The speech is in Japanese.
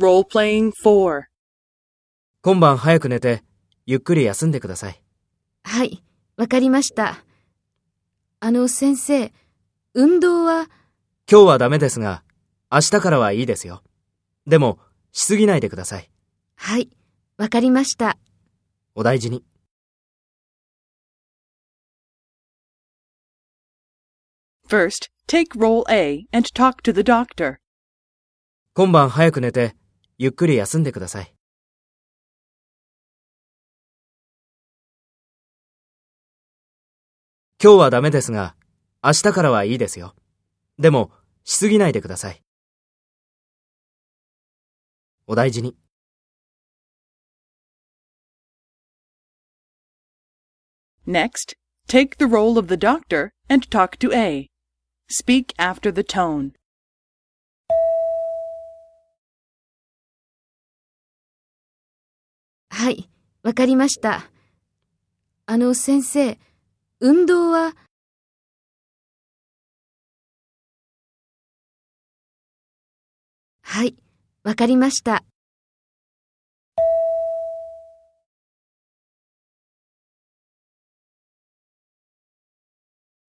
Role-playing 4. 今晩早く寝て、ゆっくり休んでください。はい、わかりました。あの、先生、運動は、今日はダメですが、明日からはいいですよ。でも、しすぎないでください。はい、わかりました。お大事に。First, take role A and talk to the doctor. 今晩早く寝て、ゆっくり休んでください。今日はダメですが、明日からはいいですよ。でも、しすぎないでください。お大事に。Next, take the role of the doctor and talk to A. Speak after the tone. はい、わかりました。あの、先生、運動は、はい、わかりました。